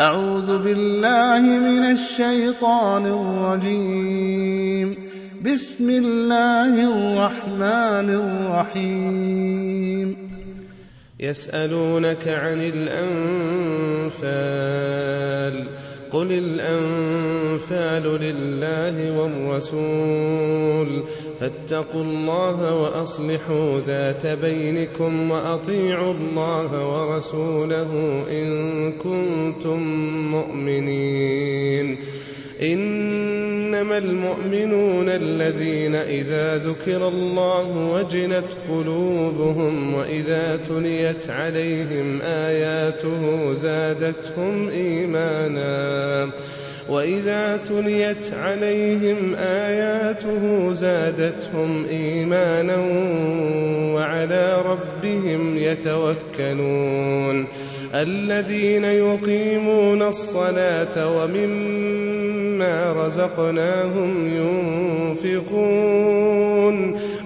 أعوذ بالله من الشيطان الرجيم. بسم الله الرحمن الرحيم. يسألونك عن الأنفال قل الأنفال لله والرسول فاتقوا الله وأصلحوا ذات بينكم وأطيعوا الله ورسوله إن كنتم مؤمنين إنما المؤمنون الذين إذا ذكر الله وجلت قلوبهم وإذا تليت عليهم آياته زادتهم إيمانا وإذا تليت عليهم آياته زادتهم إيمانا وعلى ربهم يتوكلون الذين يقيمون الصلاة ومما رزقناهم ينفقون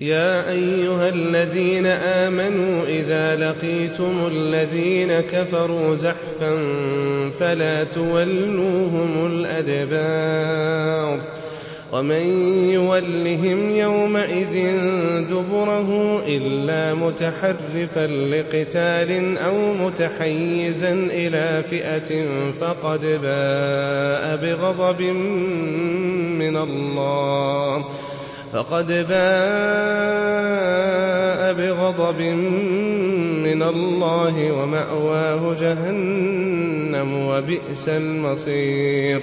يا أيها الذين آمنوا إذا لقيتم الذين كفروا زحفا فلا تولوهم الأدبار ومن يولهم يومئذ دبره إلا متحرفا لقتال أو متحيزا إلى فئة فقد باء بغضب من الله فقد باء بغضب من الله ومأواه جهنم وبئس المصير.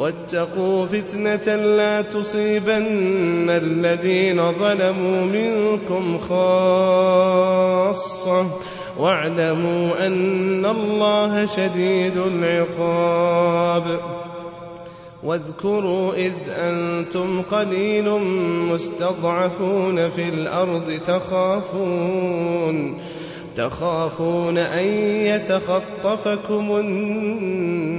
واتقوا فتنة لا تصيبن الذين ظلموا منكم خاصة. واعلموا أن الله شديد العقاب. واذكروا إذ أنتم قليل مستضعفون في الأرض تخافون تخافون أن يتخطفكم الناس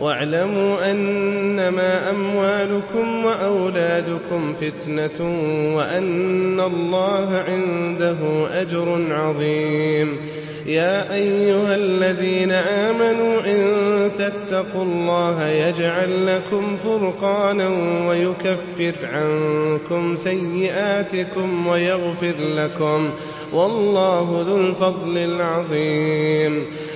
واعلموا أنما أموالكم وأولادكم فتنة وأن الله عنده أجر عظيم. يا أيها الذين آمنوا إن تتقوا الله يجعل لكم فرقانا ويكفر عنكم سيئاتكم ويغفر لكم. والله ذو الفضل العظيم.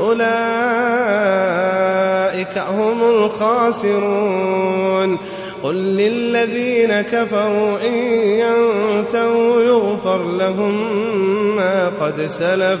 أولئك هم الخاسرون. قل للذين كفروا إن ينتهوا يغفر لهم ما قد سلف.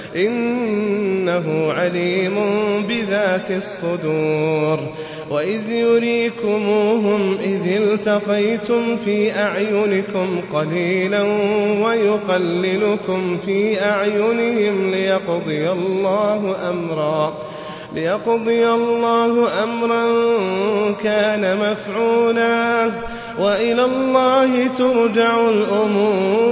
إنه عليم بذات الصدور. وإذ يريكموهم إذ التقيتم في أعينكم قليلا ويقللكم في أعينهم ليقضي الله أمرا. ليقضي الله أمرا كان مفعولا. وإلى الله ترجع الأمور.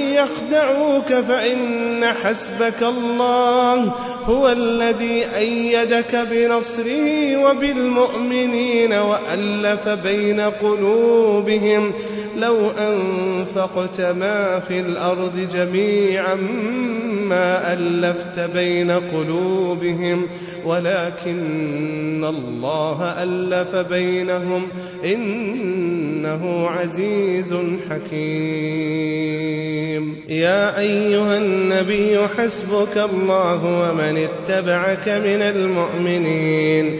يخدعوك فإن حسبك الله هو الذي أيدك بنصره وبالمؤمنين وألف بين قلوبهم لو أنفقت ما في الأرض جميعا ما ألفت بين قلوبهم ولكن الله ألف بينهم إنه عزيز حكيم. يا أيها النبي حسبك الله ومن اتبعك من المؤمنين.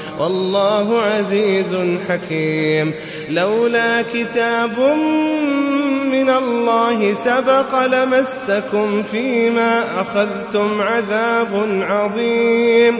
والله عزيز حكيم. لولا كتاب من الله سبق لمسكم فيما أخذتم عذاب عظيم.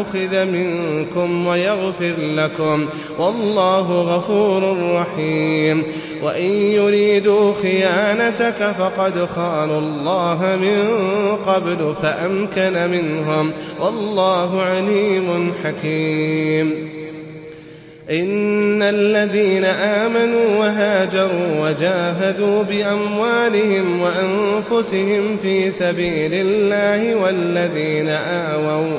أخذ منكم ويغفر لكم والله غفور رحيم وإن يريدوا خيانتك فقد خانوا الله من قبل فأمكن منهم والله عليم حكيم إن الذين آمنوا وهاجروا وجاهدوا بأموالهم وأنفسهم في سبيل الله والذين آووا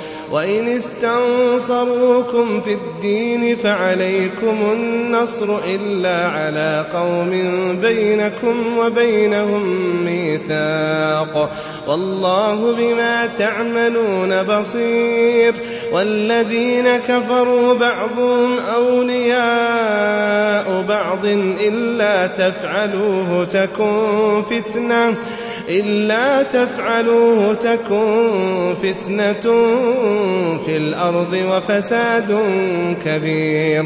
وإن استنصروكم في الدين فعليكم النصر إلا على قوم بينكم وبينهم ميثاق. والله بما تعملون بصير. والذين كفروا بعضهم أولياء بعض إلا تفعلوه تكن فتنة. إلا تفعلوه تكن فتنة في الأرض وفساد كبير.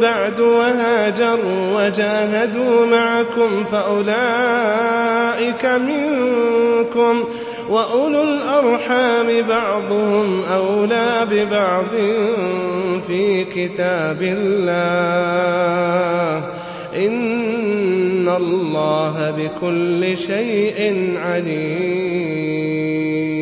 بعد وهاجروا وجاهدوا معكم فأولئك منكم وأولو الأرحام بعضهم أولى ببعض في كتاب الله. إن الله بكل شيء عليم.